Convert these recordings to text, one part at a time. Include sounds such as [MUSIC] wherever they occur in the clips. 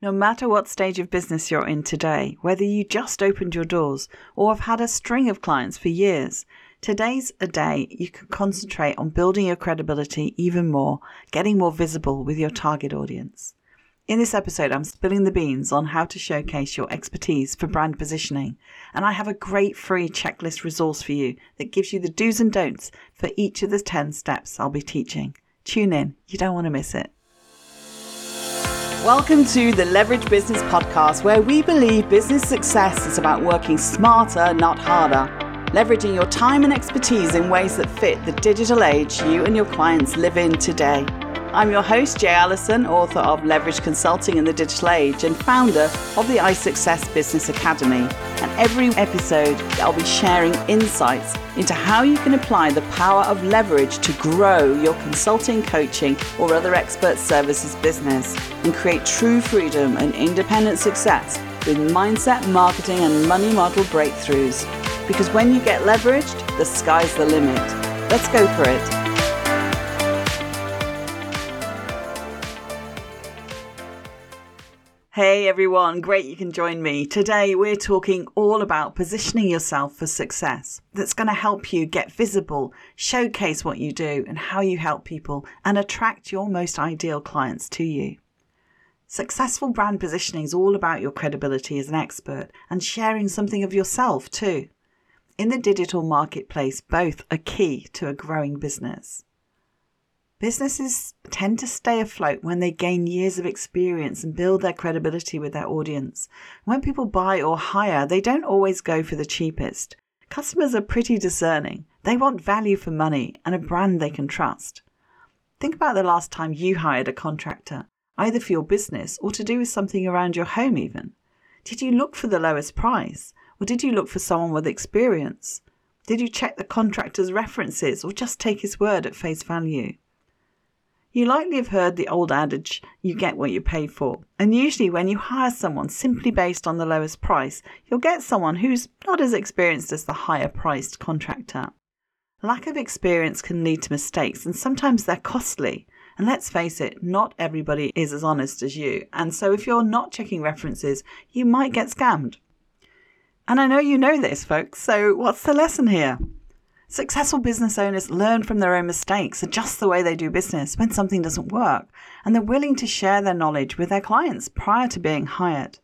No matter what stage of business you're in today, whether you just opened your doors or have had a string of clients for years, today's a day you can concentrate on building your credibility even more, getting more visible with your target audience. In this episode, I'm spilling the beans on how to showcase your expertise for brand positioning, and I have a great free checklist resource for you that gives you the do's and don'ts for each of the 10 steps I'll be teaching. Tune in, you don't want to miss it. Welcome to the Leverage Business Podcast, where we believe business success is about working smarter, not harder. Leveraging your time and expertise in ways that fit the digital age you and your clients live in today. I'm your host, Jay Allison, author of Leverage Consulting in the Digital Age and founder of the iSuccess Business Academy. And every episode, I'll be sharing insights into how you can apply the power of leverage to grow your consulting, coaching, or other expert services business and create true freedom and independent success with mindset, marketing, and money model breakthroughs. Because when you get leveraged, the sky's the limit. Let's go for it. Hey everyone, great you can join me. Today we're talking all about positioning yourself for success. That's going to help you get visible, showcase what you do and how you help people, and attract your most ideal clients to you. Successful brand positioning is all about your credibility as an expert and sharing something of yourself too. In the digital marketplace, both are key to a growing business. Businesses tend to stay afloat when they gain years of experience and build their credibility with their audience. When people buy or hire, they don't always go for the cheapest. Customers are pretty discerning. They want value for money and a brand they can trust. Think about the last time you hired a contractor, either for your business or to do with something around your home, even. Did you look for the lowest price? Or did you look for someone with experience? Did you check the contractor's references or just take his word at face value? You likely have heard the old adage, you get what you pay for. And usually, when you hire someone simply based on the lowest price, you'll get someone who's not as experienced as the higher priced contractor. Lack of experience can lead to mistakes, and sometimes they're costly. And let's face it, not everybody is as honest as you. And so, if you're not checking references, you might get scammed. And I know you know this, folks, so what's the lesson here? Successful business owners learn from their own mistakes, adjust the way they do business when something doesn't work, and they're willing to share their knowledge with their clients prior to being hired.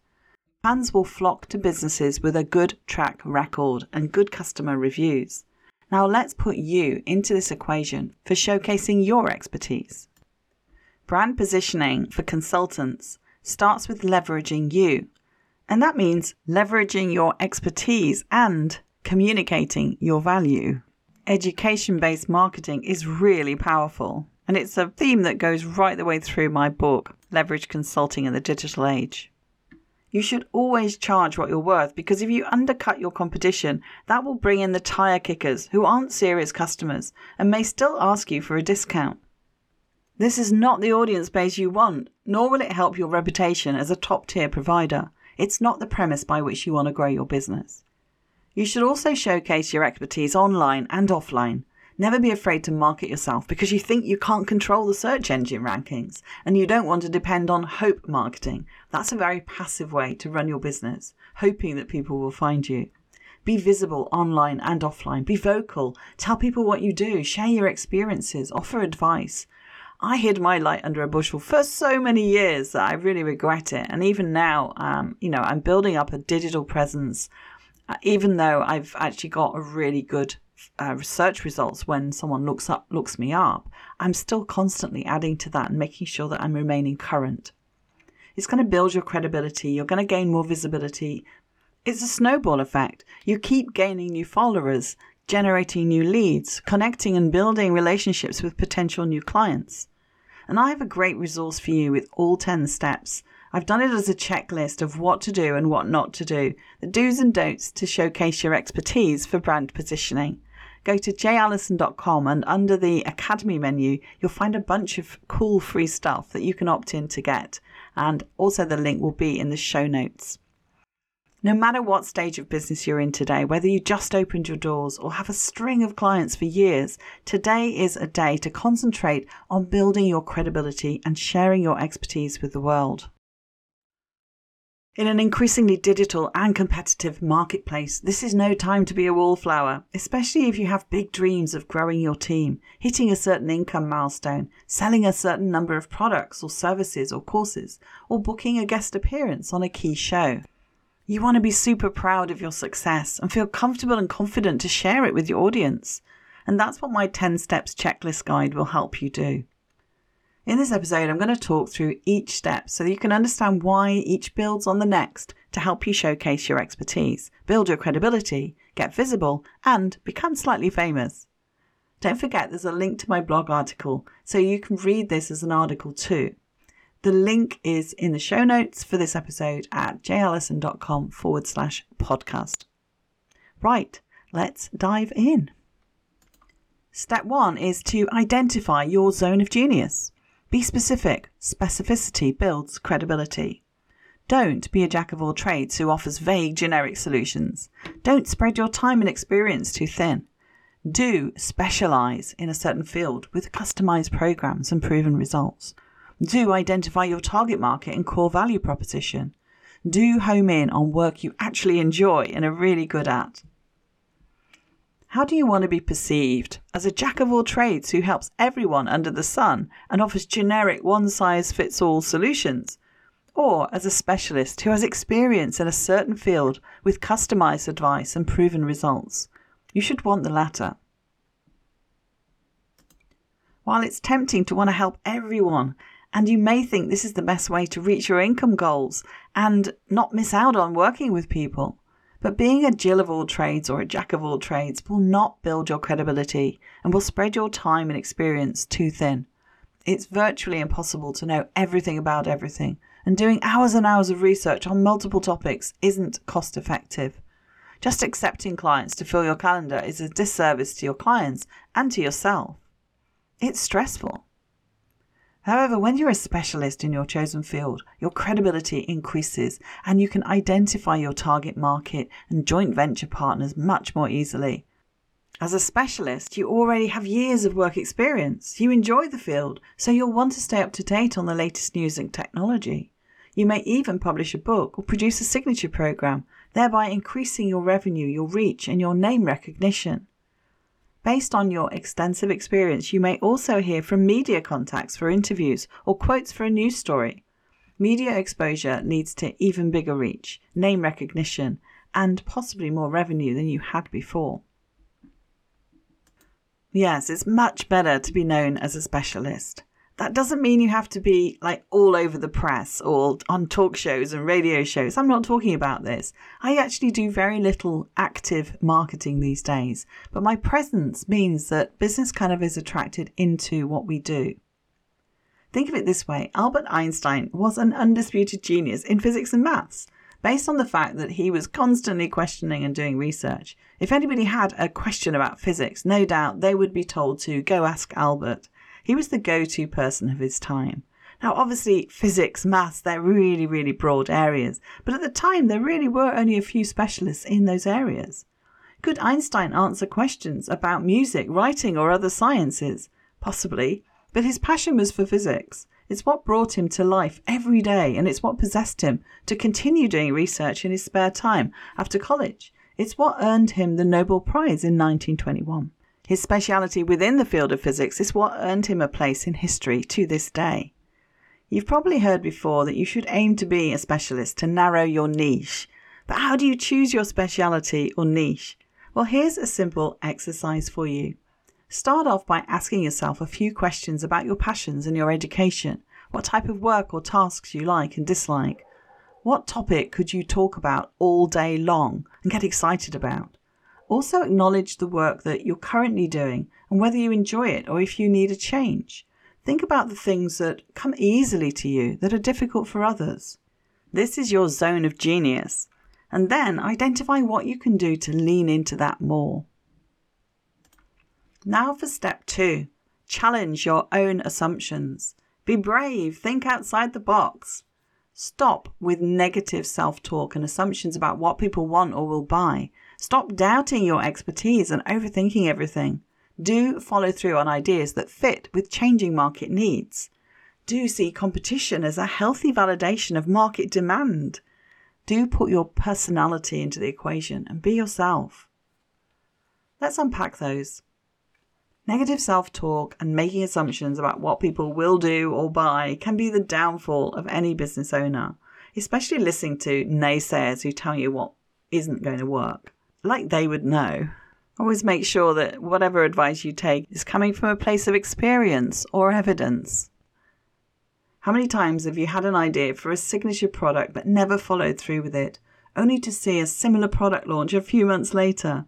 Fans will flock to businesses with a good track record and good customer reviews. Now let's put you into this equation for showcasing your expertise. Brand positioning for consultants starts with leveraging you, and that means leveraging your expertise and communicating your value education based marketing is really powerful. And it's a theme that goes right the way through my book, Leverage Consulting in the Digital Age. You should always charge what you're worth because if you undercut your competition, that will bring in the tire kickers who aren't serious customers and may still ask you for a discount. This is not the audience base you want, nor will it help your reputation as a top tier provider. It's not the premise by which you want to grow your business. You should also showcase your expertise online and offline. Never be afraid to market yourself because you think you can't control the search engine rankings and you don't want to depend on hope marketing. That's a very passive way to run your business, hoping that people will find you. Be visible online and offline. Be vocal. Tell people what you do. Share your experiences. Offer advice. I hid my light under a bushel for so many years that I really regret it. And even now, um, you know, I'm building up a digital presence even though I've actually got a really good uh, research results when someone looks up looks me up, I'm still constantly adding to that and making sure that I'm remaining current. It's going to build your credibility. You're going to gain more visibility. It's a snowball effect. You keep gaining new followers, generating new leads, connecting and building relationships with potential new clients. And I have a great resource for you with all 10 steps I've done it as a checklist of what to do and what not to do, the do's and don'ts to showcase your expertise for brand positioning. Go to jallison.com and under the Academy menu, you'll find a bunch of cool free stuff that you can opt in to get. And also, the link will be in the show notes. No matter what stage of business you're in today, whether you just opened your doors or have a string of clients for years, today is a day to concentrate on building your credibility and sharing your expertise with the world. In an increasingly digital and competitive marketplace, this is no time to be a wallflower, especially if you have big dreams of growing your team, hitting a certain income milestone, selling a certain number of products or services or courses, or booking a guest appearance on a key show. You want to be super proud of your success and feel comfortable and confident to share it with your audience. And that's what my 10 steps checklist guide will help you do. In this episode, I'm going to talk through each step so that you can understand why each builds on the next to help you showcase your expertise, build your credibility, get visible, and become slightly famous. Don't forget there's a link to my blog article so you can read this as an article too. The link is in the show notes for this episode at jallison.com forward slash podcast. Right, let's dive in. Step one is to identify your zone of genius. Be specific. Specificity builds credibility. Don't be a jack of all trades who offers vague generic solutions. Don't spread your time and experience too thin. Do specialize in a certain field with customized programs and proven results. Do identify your target market and core value proposition. Do home in on work you actually enjoy and are really good at. How do you want to be perceived? As a jack of all trades who helps everyone under the sun and offers generic one size fits all solutions? Or as a specialist who has experience in a certain field with customized advice and proven results? You should want the latter. While it's tempting to want to help everyone, and you may think this is the best way to reach your income goals and not miss out on working with people, but being a Jill of all trades or a jack of all trades will not build your credibility and will spread your time and experience too thin. It's virtually impossible to know everything about everything, and doing hours and hours of research on multiple topics isn't cost effective. Just accepting clients to fill your calendar is a disservice to your clients and to yourself. It's stressful. However, when you're a specialist in your chosen field, your credibility increases and you can identify your target market and joint venture partners much more easily. As a specialist, you already have years of work experience. You enjoy the field, so you'll want to stay up to date on the latest news and technology. You may even publish a book or produce a signature program, thereby increasing your revenue, your reach, and your name recognition. Based on your extensive experience, you may also hear from media contacts for interviews or quotes for a news story. Media exposure leads to even bigger reach, name recognition, and possibly more revenue than you had before. Yes, it's much better to be known as a specialist that doesn't mean you have to be like all over the press or on talk shows and radio shows. I'm not talking about this. I actually do very little active marketing these days, but my presence means that business kind of is attracted into what we do. Think of it this way Albert Einstein was an undisputed genius in physics and maths, based on the fact that he was constantly questioning and doing research. If anybody had a question about physics, no doubt they would be told to go ask Albert. He was the go to person of his time. Now, obviously, physics, maths, they're really, really broad areas, but at the time there really were only a few specialists in those areas. Could Einstein answer questions about music, writing, or other sciences? Possibly, but his passion was for physics. It's what brought him to life every day, and it's what possessed him to continue doing research in his spare time after college. It's what earned him the Nobel Prize in 1921. His speciality within the field of physics is what earned him a place in history to this day. You've probably heard before that you should aim to be a specialist to narrow your niche. But how do you choose your speciality or niche? Well, here's a simple exercise for you. Start off by asking yourself a few questions about your passions and your education. What type of work or tasks you like and dislike? What topic could you talk about all day long and get excited about? Also, acknowledge the work that you're currently doing and whether you enjoy it or if you need a change. Think about the things that come easily to you that are difficult for others. This is your zone of genius. And then identify what you can do to lean into that more. Now for step two challenge your own assumptions. Be brave, think outside the box. Stop with negative self talk and assumptions about what people want or will buy Stop doubting your expertise and overthinking everything. Do follow through on ideas that fit with changing market needs. Do see competition as a healthy validation of market demand. Do put your personality into the equation and be yourself. Let's unpack those. Negative self talk and making assumptions about what people will do or buy can be the downfall of any business owner, especially listening to naysayers who tell you what isn't going to work. Like they would know. Always make sure that whatever advice you take is coming from a place of experience or evidence. How many times have you had an idea for a signature product but never followed through with it, only to see a similar product launch a few months later?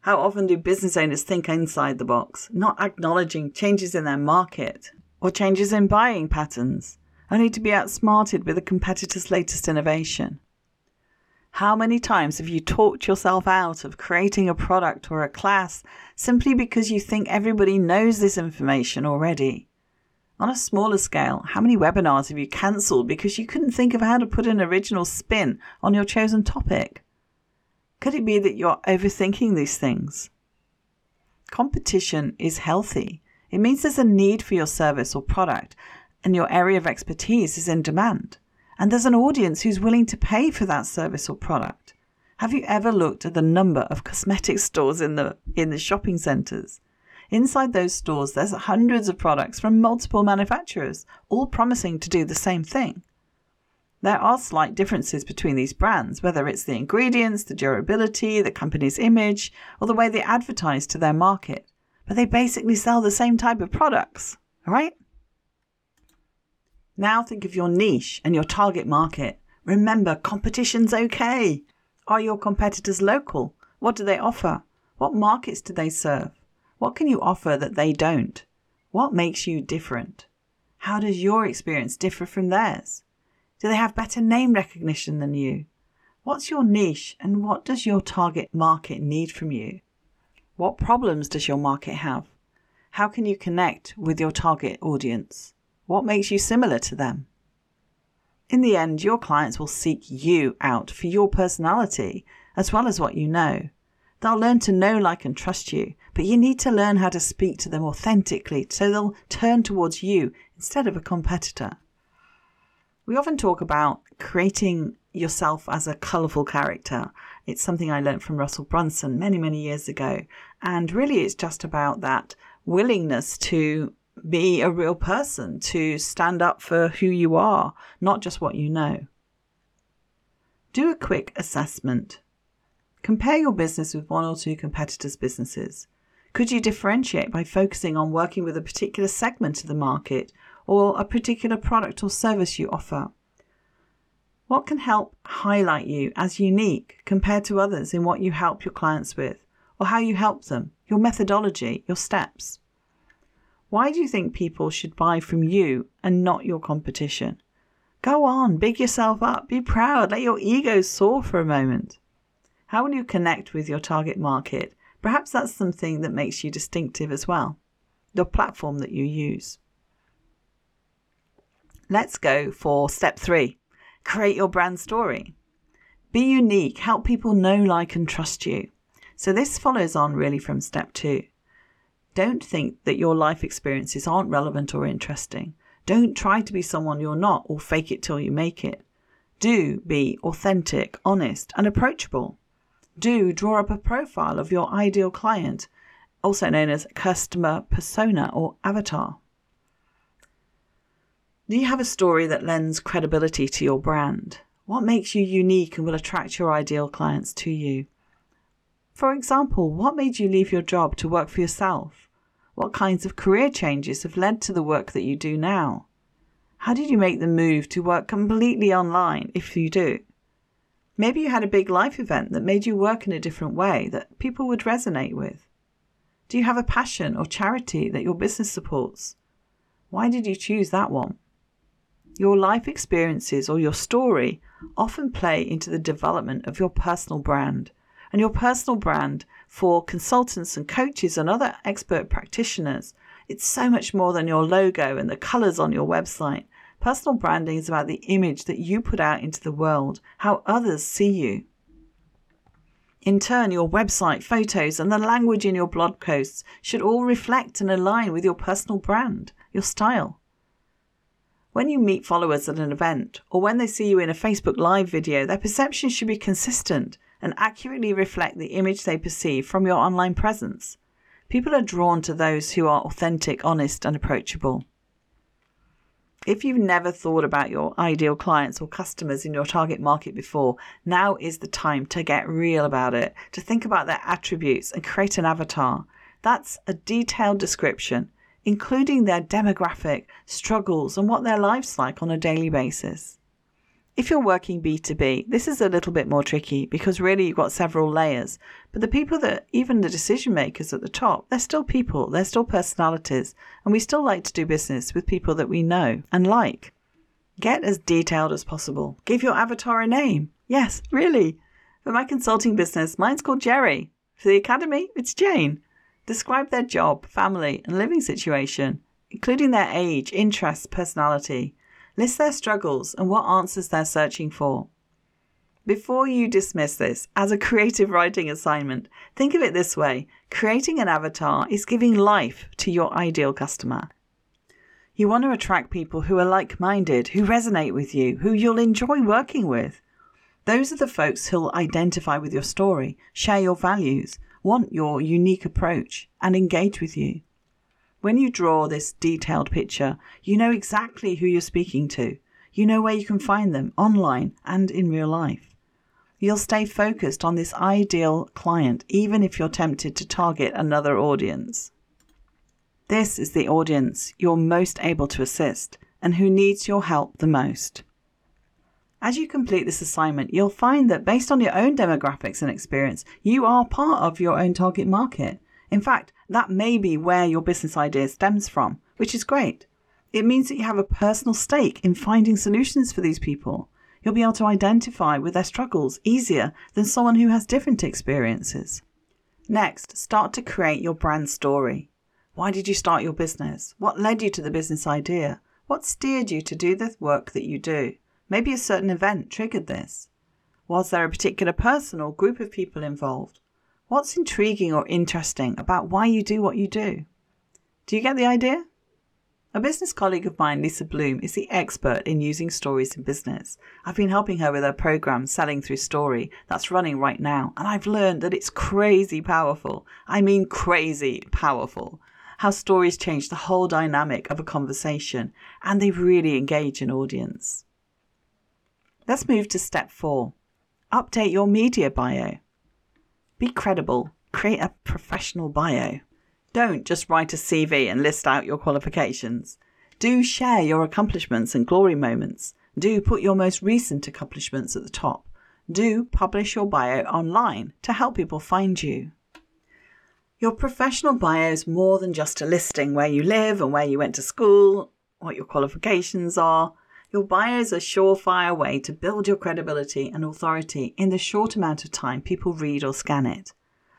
How often do business owners think inside the box, not acknowledging changes in their market or changes in buying patterns, only to be outsmarted with a competitor's latest innovation? How many times have you talked yourself out of creating a product or a class simply because you think everybody knows this information already? On a smaller scale, how many webinars have you cancelled because you couldn't think of how to put an original spin on your chosen topic? Could it be that you're overthinking these things? Competition is healthy. It means there's a need for your service or product, and your area of expertise is in demand. And there's an audience who's willing to pay for that service or product. Have you ever looked at the number of cosmetic [LAUGHS] stores in the in the shopping centres? Inside those stores, there's hundreds of products from multiple manufacturers, all promising to do the same thing. There are slight differences between these brands, whether it's the ingredients, the durability, the company's image, or the way they advertise to their market. But they basically sell the same type of products, right? Now think of your niche and your target market. Remember, competition's okay. Are your competitors local? What do they offer? What markets do they serve? What can you offer that they don't? What makes you different? How does your experience differ from theirs? Do they have better name recognition than you? What's your niche and what does your target market need from you? What problems does your market have? How can you connect with your target audience? What makes you similar to them? In the end, your clients will seek you out for your personality as well as what you know. They'll learn to know, like, and trust you, but you need to learn how to speak to them authentically so they'll turn towards you instead of a competitor. We often talk about creating yourself as a colourful character. It's something I learned from Russell Brunson many, many years ago. And really, it's just about that willingness to be a real person, to stand up for who you are, not just what you know. Do a quick assessment. Compare your business with one or two competitors' businesses. Could you differentiate by focusing on working with a particular segment of the market or a particular product or service you offer? What can help highlight you as unique compared to others in what you help your clients with, or how you help them, your methodology, your steps? Why do you think people should buy from you and not your competition? Go on, big yourself up, be proud, let your ego soar for a moment. How will you connect with your target market? Perhaps that's something that makes you distinctive as well, the platform that you use. Let's go for step three create your brand story. Be unique, help people know, like, and trust you. So, this follows on really from step two. Don't think that your life experiences aren't relevant or interesting. Don't try to be someone you're not or fake it till you make it. Do be authentic, honest, and approachable. Do draw up a profile of your ideal client, also known as customer persona or avatar. Do you have a story that lends credibility to your brand? What makes you unique and will attract your ideal clients to you? For example, what made you leave your job to work for yourself? What kinds of career changes have led to the work that you do now? How did you make the move to work completely online, if you do? Maybe you had a big life event that made you work in a different way that people would resonate with. Do you have a passion or charity that your business supports? Why did you choose that one? Your life experiences or your story often play into the development of your personal brand. And your personal brand for consultants and coaches and other expert practitioners, it's so much more than your logo and the colors on your website. Personal branding is about the image that you put out into the world, how others see you. In turn, your website, photos, and the language in your blog posts should all reflect and align with your personal brand, your style. When you meet followers at an event or when they see you in a Facebook Live video, their perception should be consistent and accurately reflect the image they perceive from your online presence. People are drawn to those who are authentic, honest, and approachable. If you've never thought about your ideal clients or customers in your target market before, now is the time to get real about it, to think about their attributes and create an avatar. That's a detailed description including their demographic, struggles, and what their life's like on a daily basis. If you're working B2B, this is a little bit more tricky because really you've got several layers. But the people that, even the decision makers at the top, they're still people, they're still personalities, and we still like to do business with people that we know and like. Get as detailed as possible. Give your avatar a name. Yes, really. For my consulting business, mine's called Jerry. For the academy, it's Jane. Describe their job, family, and living situation, including their age, interests, personality. List their struggles and what answers they're searching for. Before you dismiss this as a creative writing assignment, think of it this way creating an avatar is giving life to your ideal customer. You want to attract people who are like minded, who resonate with you, who you'll enjoy working with. Those are the folks who'll identify with your story, share your values, want your unique approach and engage with you. When you draw this detailed picture, you know exactly who you're speaking to. You know where you can find them online and in real life. You'll stay focused on this ideal client even if you're tempted to target another audience. This is the audience you're most able to assist and who needs your help the most. As you complete this assignment, you'll find that based on your own demographics and experience, you are part of your own target market. In fact, that may be where your business idea stems from, which is great. It means that you have a personal stake in finding solutions for these people. You'll be able to identify with their struggles easier than someone who has different experiences. Next, start to create your brand story. Why did you start your business? What led you to the business idea? What steered you to do the work that you do? Maybe a certain event triggered this. Was there a particular person or group of people involved? What's intriguing or interesting about why you do what you do? Do you get the idea? A business colleague of mine, Lisa Bloom, is the expert in using stories in business. I've been helping her with her program, Selling Through Story, that's running right now, and I've learned that it's crazy powerful. I mean, crazy powerful. How stories change the whole dynamic of a conversation and they really engage an audience. Let's move to step four update your media bio. Be credible, create a professional bio. Don't just write a CV and list out your qualifications. Do share your accomplishments and glory moments. Do put your most recent accomplishments at the top. Do publish your bio online to help people find you. Your professional bio is more than just a listing where you live and where you went to school, what your qualifications are, your bio is a surefire way to build your credibility and authority in the short amount of time people read or scan it.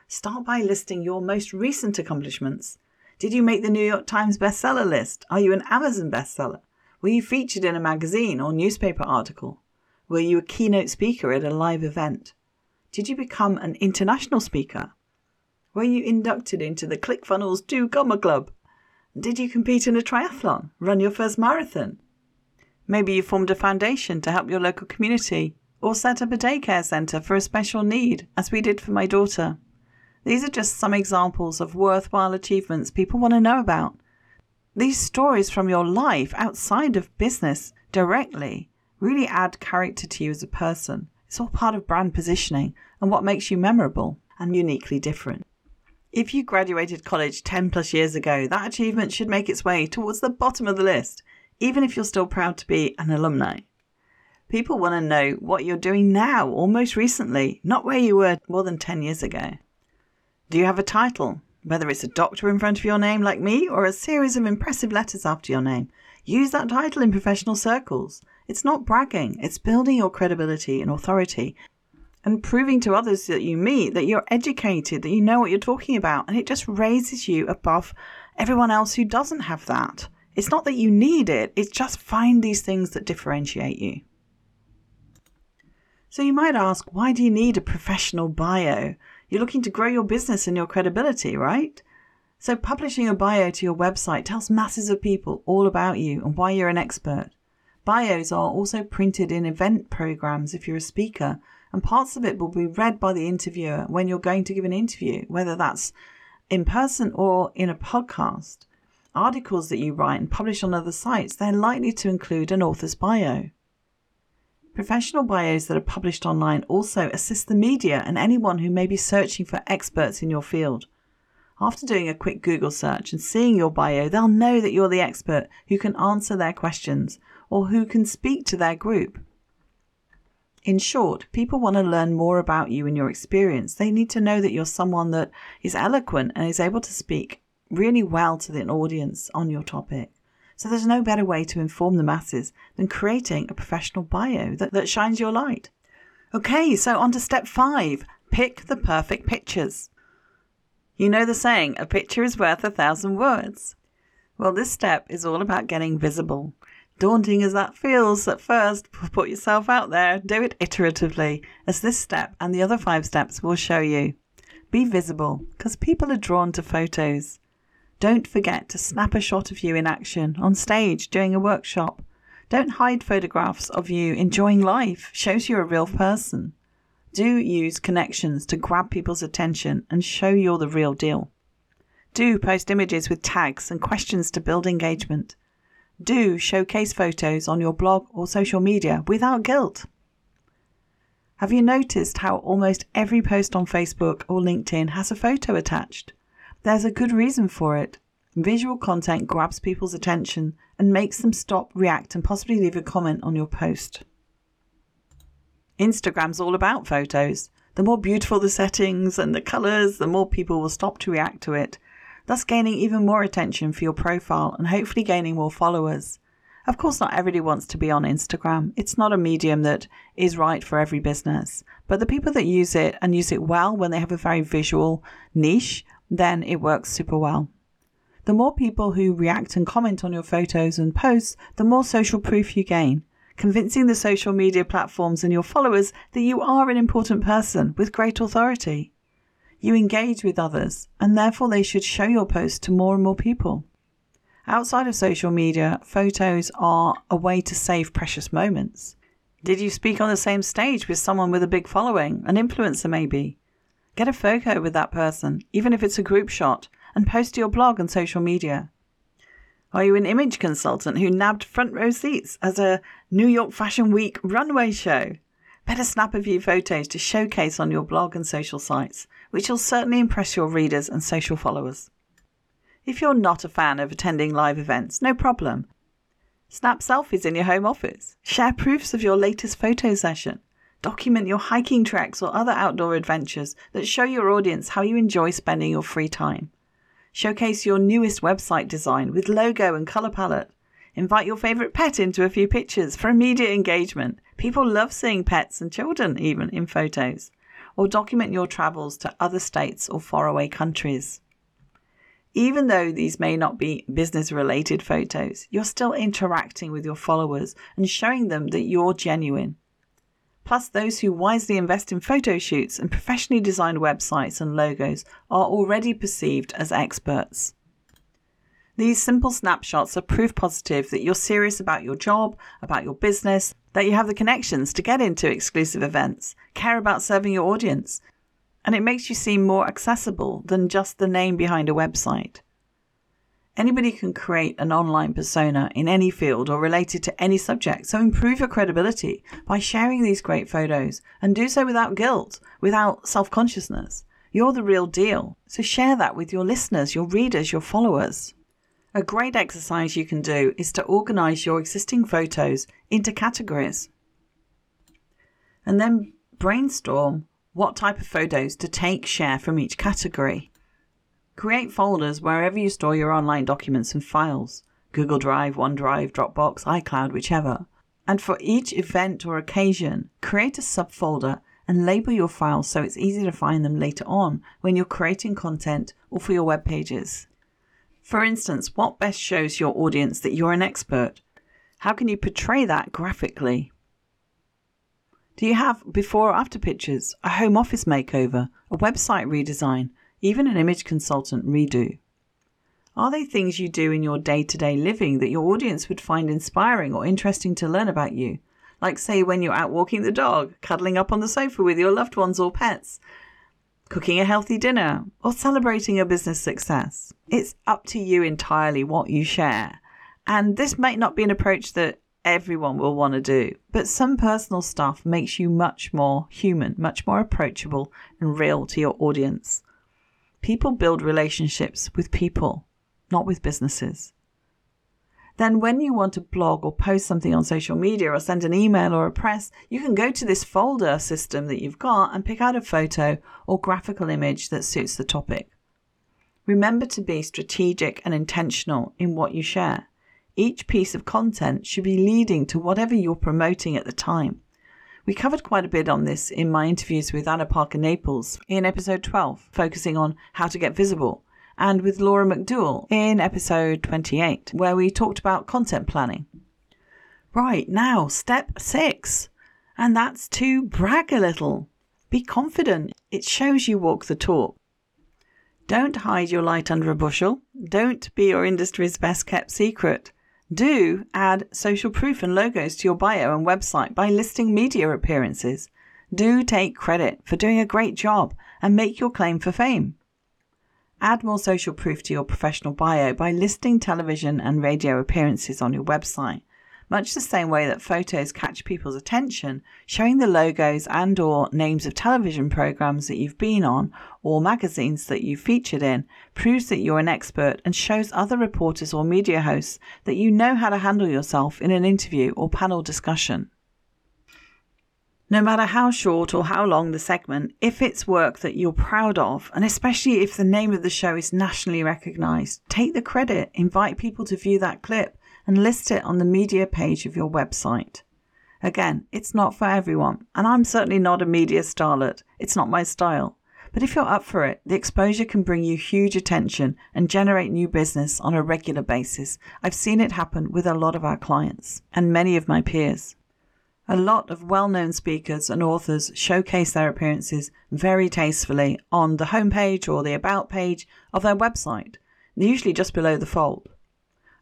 Start by listing your most recent accomplishments. Did you make the New York Times bestseller list? Are you an Amazon bestseller? Were you featured in a magazine or newspaper article? Were you a keynote speaker at a live event? Did you become an international speaker? Were you inducted into the ClickFunnels 2 Comma Club? Did you compete in a triathlon? Run your first marathon? Maybe you formed a foundation to help your local community or set up a daycare centre for a special need, as we did for my daughter. These are just some examples of worthwhile achievements people want to know about. These stories from your life outside of business directly really add character to you as a person. It's all part of brand positioning and what makes you memorable and uniquely different. If you graduated college 10 plus years ago, that achievement should make its way towards the bottom of the list even if you're still proud to be an alumni. People want to know what you're doing now or most recently, not where you were more than 10 years ago. Do you have a title? Whether it's a doctor in front of your name like me or a series of impressive letters after your name, use that title in professional circles. It's not bragging, it's building your credibility and authority and proving to others that you meet that you're educated, that you know what you're talking about, and it just raises you above everyone else who doesn't have that. It's not that you need it, it's just find these things that differentiate you. So you might ask, why do you need a professional bio? You're looking to grow your business and your credibility, right? So publishing a bio to your website tells masses of people all about you and why you're an expert. Bios are also printed in event programs if you're a speaker, and parts of it will be read by the interviewer when you're going to give an interview, whether that's in person or in a podcast. Articles that you write and publish on other sites, they're likely to include an author's bio. Professional bios that are published online also assist the media and anyone who may be searching for experts in your field. After doing a quick Google search and seeing your bio, they'll know that you're the expert who can answer their questions or who can speak to their group. In short, people want to learn more about you and your experience. They need to know that you're someone that is eloquent and is able to speak really well to the audience on your topic. So there's no better way to inform the masses than creating a professional bio that, that shines your light. Okay, so on to step five pick the perfect pictures. You know the saying, a picture is worth a thousand words. Well, this step is all about getting visible. Daunting as that feels at first, put yourself out there, do it iteratively, as this step and the other five steps will show you. Be visible, because people are drawn to photos. Don't forget to snap a shot of you in action, on stage, doing a workshop. Don't hide photographs of you enjoying life, shows you're a real person. Do use connections to grab people's attention and show you're the real deal. Do post images with tags and questions to build engagement. Do showcase photos on your blog or social media without guilt. Have you noticed how almost every post on Facebook or LinkedIn has a photo attached? There's a good reason for it. Visual content grabs people's attention and makes them stop, react, and possibly leave a comment on your post. Instagram's all about photos. The more beautiful the settings and the colours, the more people will stop to react to it, thus gaining even more attention for your profile and hopefully gaining more followers. Of course, not everybody wants to be on Instagram. It's not a medium that is right for every business. But the people that use it and use it well when they have a very visual niche then it works super well. The more people who react and comment on your photos and posts, the more social proof you gain, convincing the social media platforms and your followers that you are an important person with great authority. You engage with others, and therefore they should show your post to more and more people. Outside of social media, photos are a way to save precious moments. Did you speak on the same stage with someone with a big following, an influencer maybe? Get a photo with that person, even if it's a group shot, and post to your blog and social media. Are you an image consultant who nabbed front row seats as a New York Fashion Week runway show? Better snap a few photos to showcase on your blog and social sites, which will certainly impress your readers and social followers. If you're not a fan of attending live events, no problem. Snap selfies in your home office. Share proofs of your latest photo session. Document your hiking treks or other outdoor adventures that show your audience how you enjoy spending your free time. Showcase your newest website design with logo and color palette. Invite your favorite pet into a few pictures for immediate engagement. People love seeing pets and children even in photos. Or document your travels to other states or faraway countries. Even though these may not be business related photos, you're still interacting with your followers and showing them that you're genuine. Plus, those who wisely invest in photo shoots and professionally designed websites and logos are already perceived as experts. These simple snapshots are proof positive that you're serious about your job, about your business, that you have the connections to get into exclusive events, care about serving your audience, and it makes you seem more accessible than just the name behind a website. Anybody can create an online persona in any field or related to any subject, so improve your credibility by sharing these great photos and do so without guilt, without self consciousness. You're the real deal, so share that with your listeners, your readers, your followers. A great exercise you can do is to organize your existing photos into categories and then brainstorm what type of photos to take share from each category. Create folders wherever you store your online documents and files Google Drive, OneDrive, Dropbox, iCloud, whichever. And for each event or occasion, create a subfolder and label your files so it's easy to find them later on when you're creating content or for your web pages. For instance, what best shows your audience that you're an expert? How can you portray that graphically? Do you have before or after pictures, a home office makeover, a website redesign, even an image consultant redo. Are they things you do in your day to day living that your audience would find inspiring or interesting to learn about you? Like, say, when you're out walking the dog, cuddling up on the sofa with your loved ones or pets, cooking a healthy dinner, or celebrating a business success. It's up to you entirely what you share. And this might not be an approach that everyone will want to do, but some personal stuff makes you much more human, much more approachable and real to your audience. People build relationships with people, not with businesses. Then, when you want to blog or post something on social media or send an email or a press, you can go to this folder system that you've got and pick out a photo or graphical image that suits the topic. Remember to be strategic and intentional in what you share. Each piece of content should be leading to whatever you're promoting at the time. We covered quite a bit on this in my interviews with Anna Parker Naples in episode 12, focusing on how to get visible and with Laura McDowell in episode 28, where we talked about content planning. Right, now, step six, and that's to brag a little. Be confident, it shows you walk the talk. Don't hide your light under a bushel. Don't be your industry's best kept secret. Do add social proof and logos to your bio and website by listing media appearances. Do take credit for doing a great job and make your claim for fame. Add more social proof to your professional bio by listing television and radio appearances on your website. Much the same way that photos catch people's attention, showing the logos and or names of television programs that you've been on or magazines that you've featured in proves that you're an expert and shows other reporters or media hosts that you know how to handle yourself in an interview or panel discussion. No matter how short or how long the segment, if it's work that you're proud of, and especially if the name of the show is nationally recognised, take the credit, invite people to view that clip, and list it on the media page of your website. Again, it's not for everyone, and I'm certainly not a media starlet. It's not my style. But if you're up for it, the exposure can bring you huge attention and generate new business on a regular basis. I've seen it happen with a lot of our clients and many of my peers. A lot of well known speakers and authors showcase their appearances very tastefully on the homepage or the About page of their website, usually just below the fold.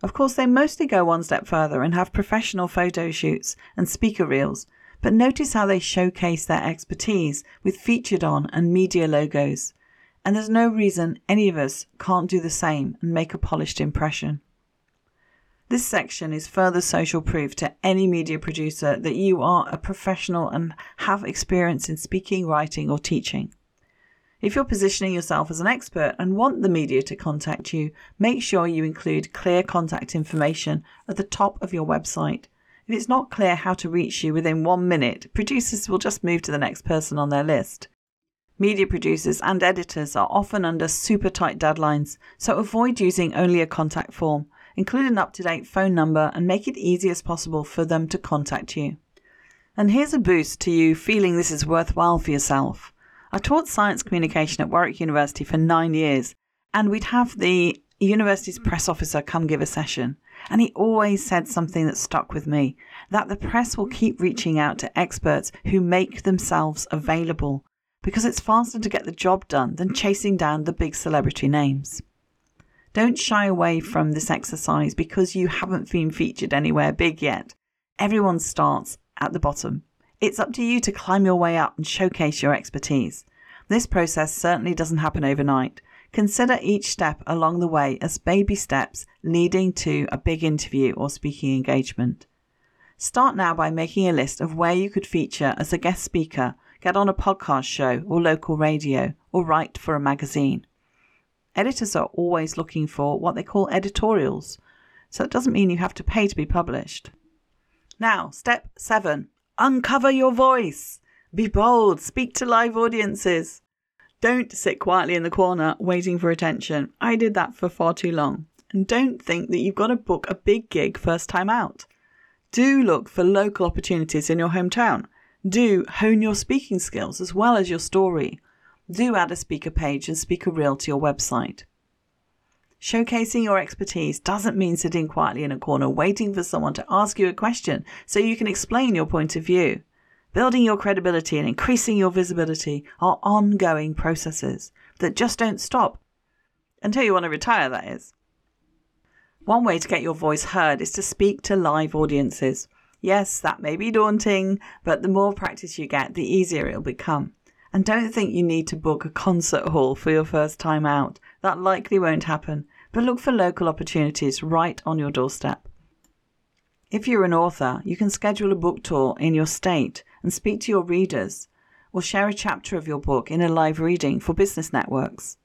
Of course, they mostly go one step further and have professional photo shoots and speaker reels, but notice how they showcase their expertise with featured on and media logos. And there's no reason any of us can't do the same and make a polished impression. This section is further social proof to any media producer that you are a professional and have experience in speaking, writing, or teaching. If you're positioning yourself as an expert and want the media to contact you, make sure you include clear contact information at the top of your website. If it's not clear how to reach you within one minute, producers will just move to the next person on their list. Media producers and editors are often under super tight deadlines, so avoid using only a contact form include an up to date phone number, and make it easy as possible for them to contact you. And here's a boost to you feeling this is worthwhile for yourself. I taught science communication at Warwick University for nine years, and we'd have the university's press officer come give a session. And he always said something that stuck with me that the press will keep reaching out to experts who make themselves available because it's faster to get the job done than chasing down the big celebrity names. Don't shy away from this exercise because you haven't been featured anywhere big yet. Everyone starts at the bottom. It's up to you to climb your way up and showcase your expertise. This process certainly doesn't happen overnight. Consider each step along the way as baby steps leading to a big interview or speaking engagement. Start now by making a list of where you could feature as a guest speaker, get on a podcast show or local radio, or write for a magazine. Editors are always looking for what they call editorials, so it doesn't mean you have to pay to be published. Now, step seven uncover your voice. Be bold, speak to live audiences. Don't sit quietly in the corner waiting for attention. I did that for far too long. And don't think that you've got to book a big gig first time out. Do look for local opportunities in your hometown. Do hone your speaking skills as well as your story do add a speaker page and speaker reel to your website. Showcasing your expertise doesn't mean sitting quietly in a corner waiting for someone to ask you a question so you can explain your point of view. Building your credibility and increasing your visibility are ongoing processes that just don't stop until you want to retire, that is. One way to get your voice heard is to speak to live audiences. Yes, that may be daunting, but the more practice you get, the easier it'll become. And don't think you need to book a concert hall for your first time out. That likely won't happen, but look for local opportunities right on your doorstep. If you're an author, you can schedule a book tour in your state and speak to your readers, or share a chapter of your book in a live reading for business networks.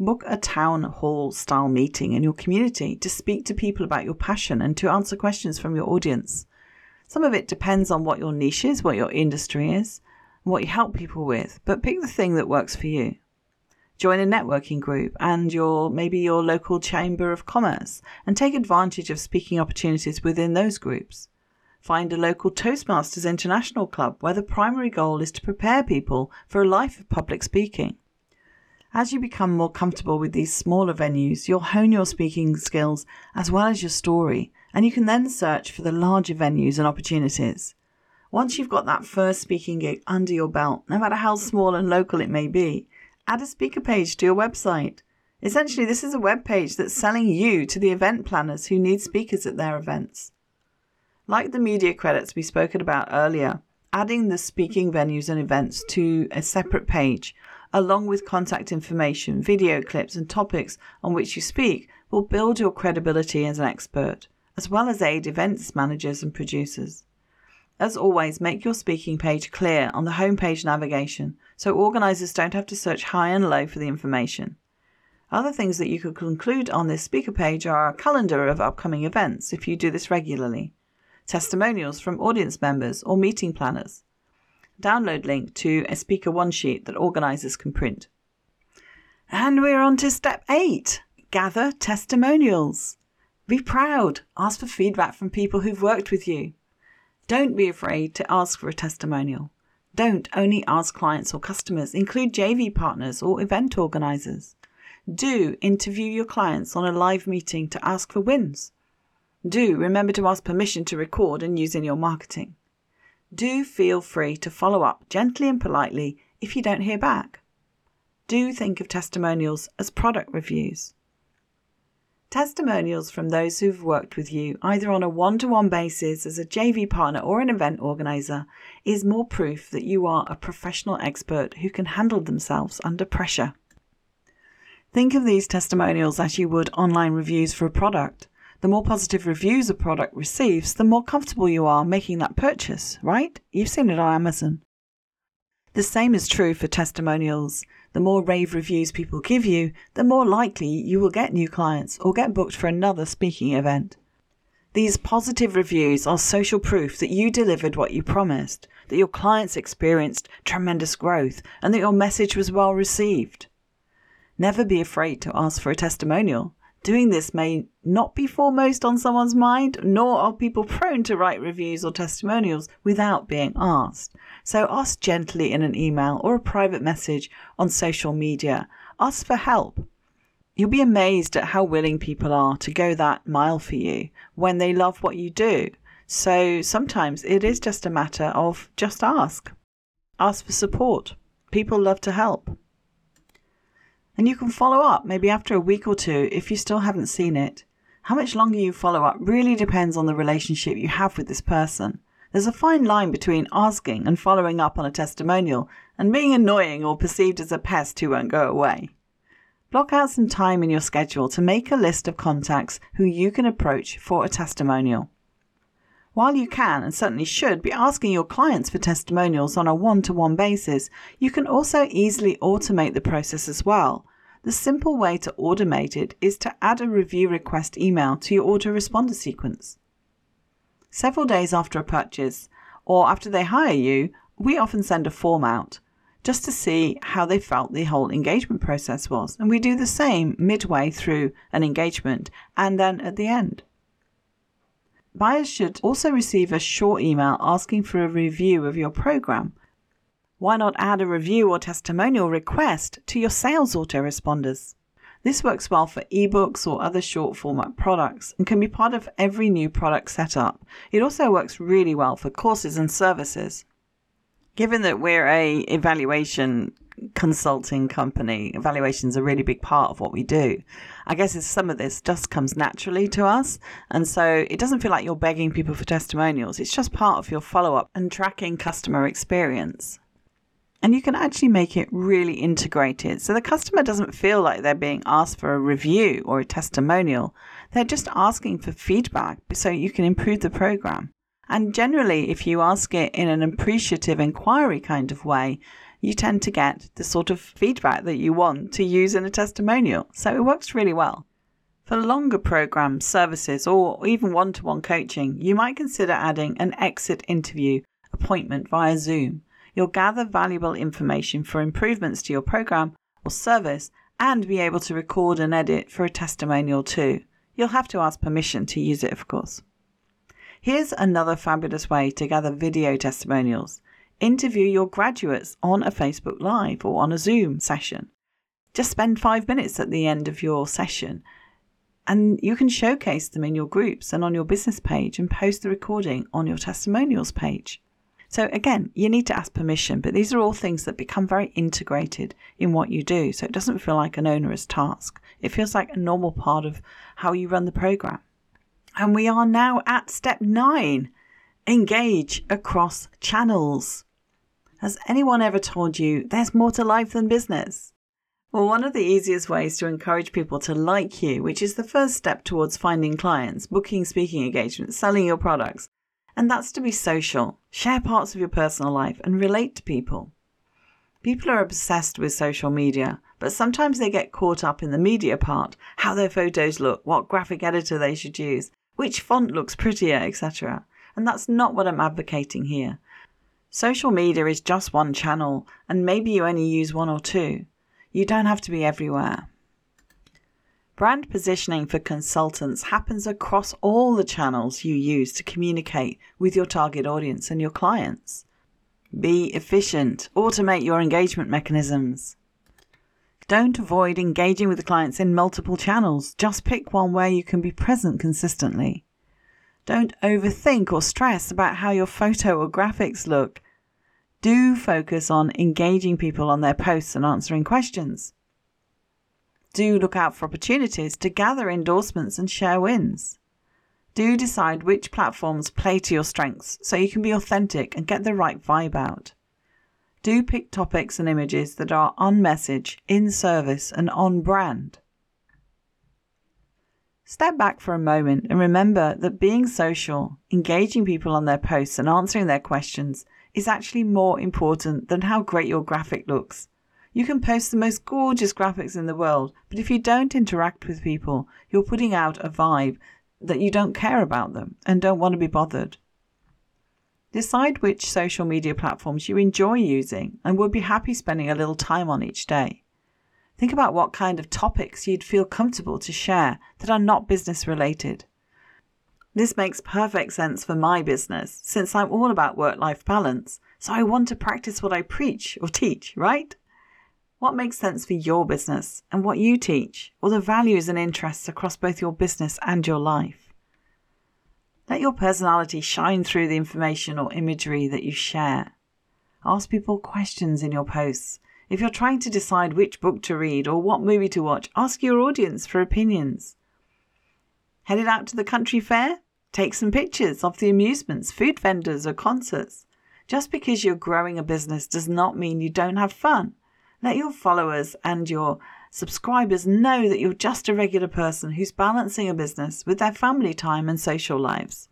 Book a town hall style meeting in your community to speak to people about your passion and to answer questions from your audience. Some of it depends on what your niche is, what your industry is, what you help people with, but pick the thing that works for you. Join a networking group and your maybe your local chamber of commerce and take advantage of speaking opportunities within those groups. Find a local Toastmasters International club where the primary goal is to prepare people for a life of public speaking. As you become more comfortable with these smaller venues, you'll hone your speaking skills as well as your story, and you can then search for the larger venues and opportunities. Once you've got that first speaking gig under your belt, no matter how small and local it may be, add a speaker page to your website. Essentially, this is a web page that's selling you to the event planners who need speakers at their events. Like the media credits we spoke about earlier, adding the speaking venues and events to a separate page along with contact information, video clips, and topics on which you speak, will build your credibility as an expert, as well as aid events managers and producers. As always, make your speaking page clear on the homepage navigation so organisers don't have to search high and low for the information. Other things that you could conclude on this speaker page are a calendar of upcoming events if you do this regularly, testimonials from audience members or meeting planners, download link to a Speaker One sheet that organisers can print. And we're on to step eight gather testimonials. Be proud, ask for feedback from people who've worked with you. Don't be afraid to ask for a testimonial. Don't only ask clients or customers, include JV partners or event organisers. Do interview your clients on a live meeting to ask for wins. Do remember to ask permission to record and use in your marketing do feel free to follow up gently and politely if you don't hear back. Do think of testimonials as product reviews. Testimonials from those who've worked with you, either on a one to one basis as a JV partner or an event organizer, is more proof that you are a professional expert who can handle themselves under pressure. Think of these testimonials as you would online reviews for a product. The more positive reviews a product receives, the more comfortable you are making that purchase, right? You've seen it on Amazon. The same is true for testimonials. The more rave reviews people give you, the more likely you will get new clients or get booked for another speaking event. These positive reviews are social proof that you delivered what you promised, that your clients experienced tremendous growth, and that your message was well received. Never be afraid to ask for a testimonial. Doing this may not be foremost on someone's mind, nor are people prone to write reviews or testimonials without being asked. So ask gently in an email or a private message on social media. Ask for help. You'll be amazed at how willing people are to go that mile for you when they love what you do. So sometimes it is just a matter of just ask. Ask for support. People love to help. And you can follow up maybe after a week or two if you still haven't seen it. How much longer you follow up really depends on the relationship you have with this person. There's a fine line between asking and following up on a testimonial and being annoying or perceived as a pest who won't go away. Block out some time in your schedule to make a list of contacts who you can approach for a testimonial. While you can and certainly should be asking your clients for testimonials on a one to one basis, you can also easily automate the process as well. The simple way to automate it is to add a review request email to your autoresponder sequence. Several days after a purchase, or after they hire you, we often send a form out just to see how they felt the whole engagement process was. And we do the same midway through an engagement and then at the end. Buyers should also receive a short email asking for a review of your program. Why not add a review or testimonial request to your sales autoresponders? This works well for ebooks or other short format products and can be part of every new product setup. It also works really well for courses and services. Given that we're a evaluation consulting company. Evaluation is a really big part of what we do. I guess some of this just comes naturally to us. And so it doesn't feel like you're begging people for testimonials. It's just part of your follow up and tracking customer experience. And you can actually make it really integrated. So the customer doesn't feel like they're being asked for a review or a testimonial. They're just asking for feedback so you can improve the program. And generally, if you ask it in an appreciative inquiry kind of way, you tend to get the sort of feedback that you want to use in a testimonial. So it works really well. For longer programs, services, or even one to one coaching, you might consider adding an exit interview appointment via Zoom. You'll gather valuable information for improvements to your program or service and be able to record and edit for a testimonial too. You'll have to ask permission to use it, of course. Here's another fabulous way to gather video testimonials. Interview your graduates on a Facebook Live or on a Zoom session. Just spend five minutes at the end of your session and you can showcase them in your groups and on your business page and post the recording on your testimonials page. So, again, you need to ask permission, but these are all things that become very integrated in what you do. So, it doesn't feel like an onerous task. It feels like a normal part of how you run the program. And we are now at step nine engage across channels. Has anyone ever told you there's more to life than business? Well, one of the easiest ways to encourage people to like you, which is the first step towards finding clients, booking speaking engagements, selling your products, and that's to be social, share parts of your personal life, and relate to people. People are obsessed with social media, but sometimes they get caught up in the media part how their photos look, what graphic editor they should use, which font looks prettier, etc. And that's not what I'm advocating here. Social media is just one channel, and maybe you only use one or two. You don't have to be everywhere. Brand positioning for consultants happens across all the channels you use to communicate with your target audience and your clients. Be efficient, automate your engagement mechanisms. Don't avoid engaging with clients in multiple channels, just pick one where you can be present consistently. Don't overthink or stress about how your photo or graphics look. Do focus on engaging people on their posts and answering questions. Do look out for opportunities to gather endorsements and share wins. Do decide which platforms play to your strengths so you can be authentic and get the right vibe out. Do pick topics and images that are on message, in service, and on brand. Step back for a moment and remember that being social, engaging people on their posts, and answering their questions is actually more important than how great your graphic looks. You can post the most gorgeous graphics in the world, but if you don't interact with people, you're putting out a vibe that you don't care about them and don't want to be bothered. Decide which social media platforms you enjoy using and would be happy spending a little time on each day. Think about what kind of topics you'd feel comfortable to share that are not business related. This makes perfect sense for my business since I'm all about work life balance, so I want to practice what I preach or teach, right? What makes sense for your business and what you teach, or the values and interests across both your business and your life? Let your personality shine through the information or imagery that you share. Ask people questions in your posts if you're trying to decide which book to read or what movie to watch, ask your audience for opinions. Headed out to the country fair? Take some pictures of the amusements, food vendors, or concerts. Just because you're growing a business does not mean you don't have fun. Let your followers and your subscribers know that you're just a regular person who's balancing a business with their family time and social lives.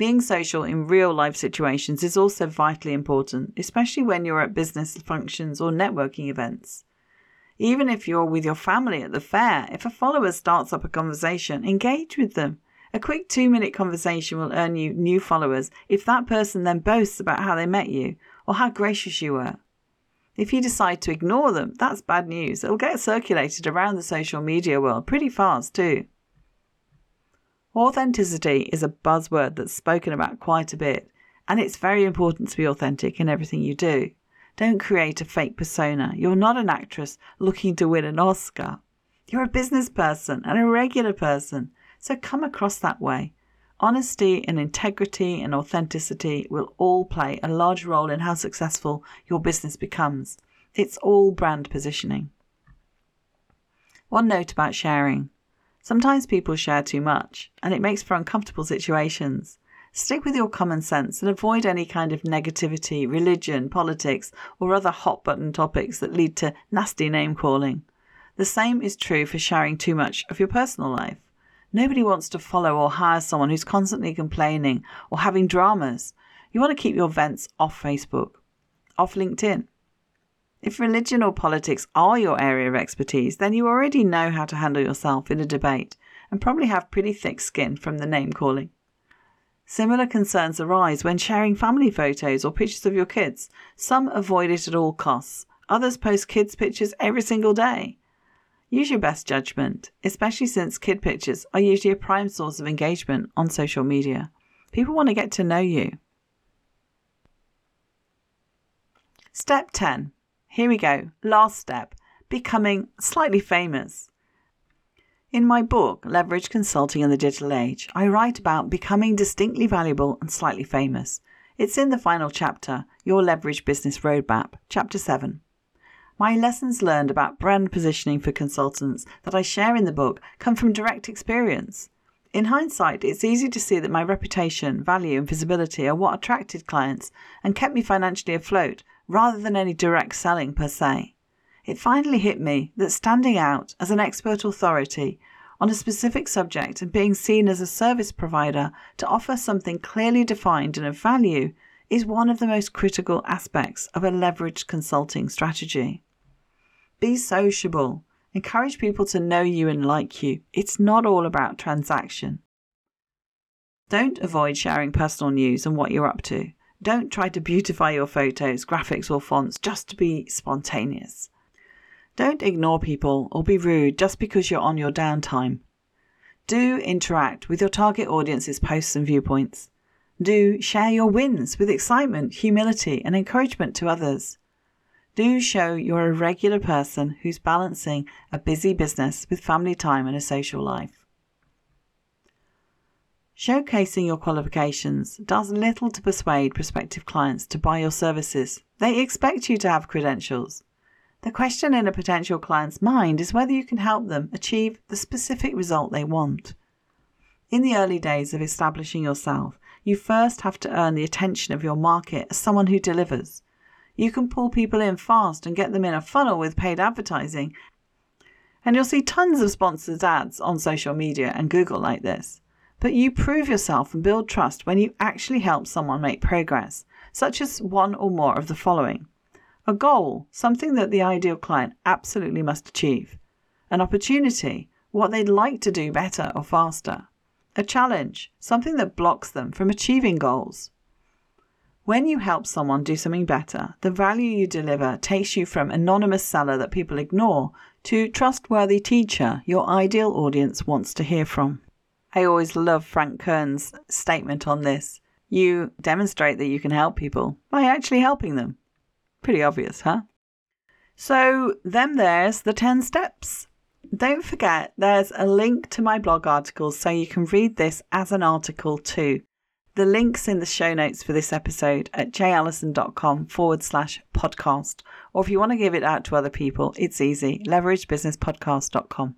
Being social in real life situations is also vitally important, especially when you're at business functions or networking events. Even if you're with your family at the fair, if a follower starts up a conversation, engage with them. A quick two minute conversation will earn you new followers if that person then boasts about how they met you or how gracious you were. If you decide to ignore them, that's bad news. It'll get circulated around the social media world pretty fast, too. Authenticity is a buzzword that's spoken about quite a bit, and it's very important to be authentic in everything you do. Don't create a fake persona. You're not an actress looking to win an Oscar. You're a business person and a regular person, so come across that way. Honesty and integrity and authenticity will all play a large role in how successful your business becomes. It's all brand positioning. One note about sharing. Sometimes people share too much, and it makes for uncomfortable situations. Stick with your common sense and avoid any kind of negativity, religion, politics, or other hot button topics that lead to nasty name calling. The same is true for sharing too much of your personal life. Nobody wants to follow or hire someone who's constantly complaining or having dramas. You want to keep your vents off Facebook, off LinkedIn. If religion or politics are your area of expertise, then you already know how to handle yourself in a debate and probably have pretty thick skin from the name calling. Similar concerns arise when sharing family photos or pictures of your kids. Some avoid it at all costs, others post kids' pictures every single day. Use your best judgment, especially since kid pictures are usually a prime source of engagement on social media. People want to get to know you. Step 10. Here we go. Last step becoming slightly famous. In my book, Leverage Consulting in the Digital Age, I write about becoming distinctly valuable and slightly famous. It's in the final chapter, Your Leverage Business Roadmap, Chapter 7. My lessons learned about brand positioning for consultants that I share in the book come from direct experience. In hindsight, it's easy to see that my reputation, value, and visibility are what attracted clients and kept me financially afloat rather than any direct selling per se. It finally hit me that standing out as an expert authority on a specific subject and being seen as a service provider to offer something clearly defined and of value is one of the most critical aspects of a leveraged consulting strategy. Be sociable. Encourage people to know you and like you. It's not all about transaction. Don't avoid sharing personal news and what you're up to. Don't try to beautify your photos, graphics, or fonts just to be spontaneous. Don't ignore people or be rude just because you're on your downtime. Do interact with your target audience's posts and viewpoints. Do share your wins with excitement, humility, and encouragement to others. Do show you're a regular person who's balancing a busy business with family time and a social life. Showcasing your qualifications does little to persuade prospective clients to buy your services. They expect you to have credentials. The question in a potential client's mind is whether you can help them achieve the specific result they want. In the early days of establishing yourself, you first have to earn the attention of your market as someone who delivers. You can pull people in fast and get them in a funnel with paid advertising. And you'll see tons of sponsored ads on social media and Google like this. But you prove yourself and build trust when you actually help someone make progress, such as one or more of the following a goal, something that the ideal client absolutely must achieve, an opportunity, what they'd like to do better or faster, a challenge, something that blocks them from achieving goals. When you help someone do something better, the value you deliver takes you from anonymous seller that people ignore to trustworthy teacher your ideal audience wants to hear from. I always love Frank Kern's statement on this. You demonstrate that you can help people by actually helping them. Pretty obvious, huh? So, them there's the 10 steps. Don't forget, there's a link to my blog articles so you can read this as an article too. The link's in the show notes for this episode at jallison.com forward slash podcast. Or if you want to give it out to other people, it's easy leveragebusinesspodcast.com.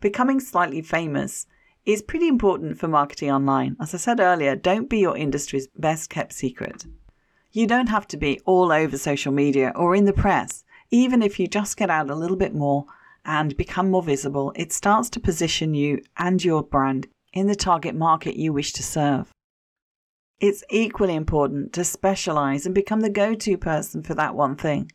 Becoming slightly famous is pretty important for marketing online. As I said earlier, don't be your industry's best kept secret. You don't have to be all over social media or in the press. Even if you just get out a little bit more and become more visible, it starts to position you and your brand in the target market you wish to serve. It's equally important to specialize and become the go to person for that one thing.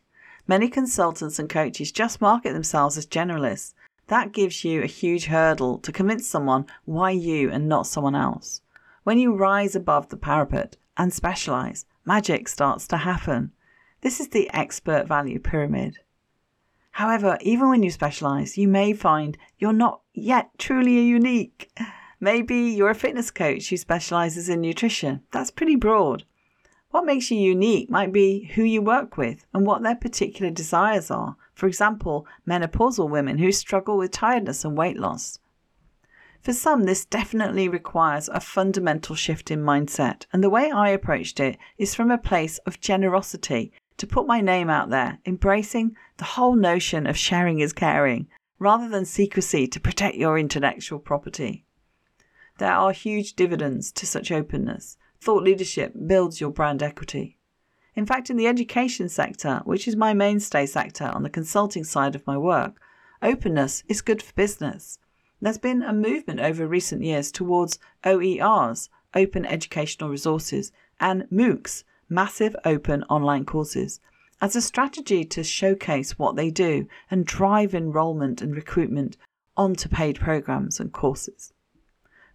Many consultants and coaches just market themselves as generalists. That gives you a huge hurdle to convince someone why you and not someone else. When you rise above the parapet and specialize, magic starts to happen. This is the expert value pyramid. However, even when you specialize, you may find you're not yet truly unique. Maybe you're a fitness coach who specializes in nutrition. That's pretty broad. What makes you unique might be who you work with and what their particular desires are. For example, menopausal women who struggle with tiredness and weight loss. For some, this definitely requires a fundamental shift in mindset. And the way I approached it is from a place of generosity to put my name out there, embracing the whole notion of sharing is caring, rather than secrecy to protect your intellectual property. There are huge dividends to such openness. Thought leadership builds your brand equity. In fact, in the education sector, which is my mainstay sector on the consulting side of my work, openness is good for business. There's been a movement over recent years towards OERs, open educational resources, and MOOCs, massive open online courses as a strategy to showcase what they do and drive enrolment and recruitment onto paid programs and courses.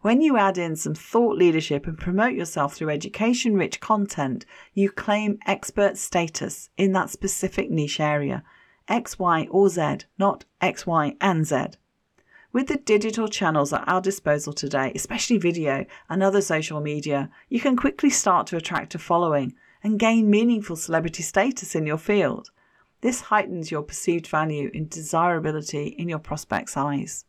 When you add in some thought leadership and promote yourself through education rich content, you claim expert status in that specific niche area X, Y, or Z, not X, Y, and Z. With the digital channels at our disposal today, especially video and other social media, you can quickly start to attract a following and gain meaningful celebrity status in your field. This heightens your perceived value and desirability in your prospect's eyes.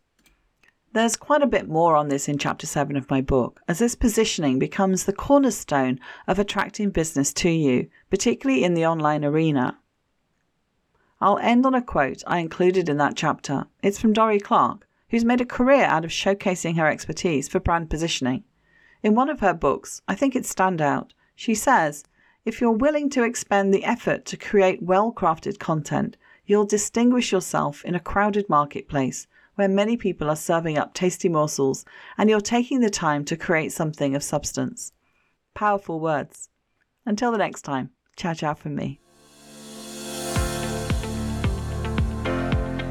There's quite a bit more on this in chapter 7 of my book, as this positioning becomes the cornerstone of attracting business to you, particularly in the online arena. I'll end on a quote I included in that chapter. It's from Dorie Clark, who's made a career out of showcasing her expertise for brand positioning. In one of her books, I think it's Stand Out, she says, if you're willing to expend the effort to create well crafted content, you'll distinguish yourself in a crowded marketplace where many people are serving up tasty morsels and you're taking the time to create something of substance. Powerful words. Until the next time, ciao ciao from me.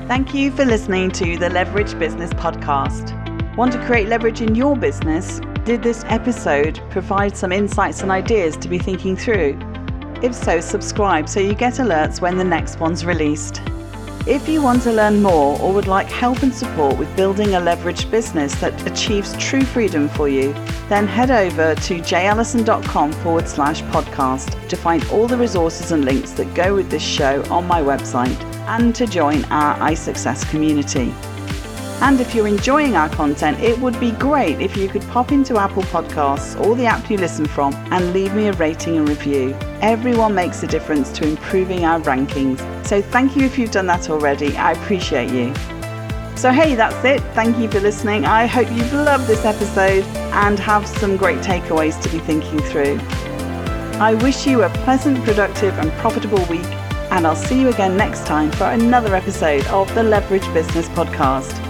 Thank you for listening to the Leverage Business Podcast. Want to create leverage in your business? Did this episode provide some insights and ideas to be thinking through? If so, subscribe so you get alerts when the next one's released. If you want to learn more or would like help and support with building a leveraged business that achieves true freedom for you, then head over to jallison.com forward slash podcast to find all the resources and links that go with this show on my website and to join our iSuccess community. And if you're enjoying our content, it would be great if you could pop into Apple Podcasts or the app you listen from and leave me a rating and review. Everyone makes a difference to improving our rankings. So thank you if you've done that already. I appreciate you. So, hey, that's it. Thank you for listening. I hope you've loved this episode and have some great takeaways to be thinking through. I wish you a pleasant, productive, and profitable week, and I'll see you again next time for another episode of the Leverage Business Podcast.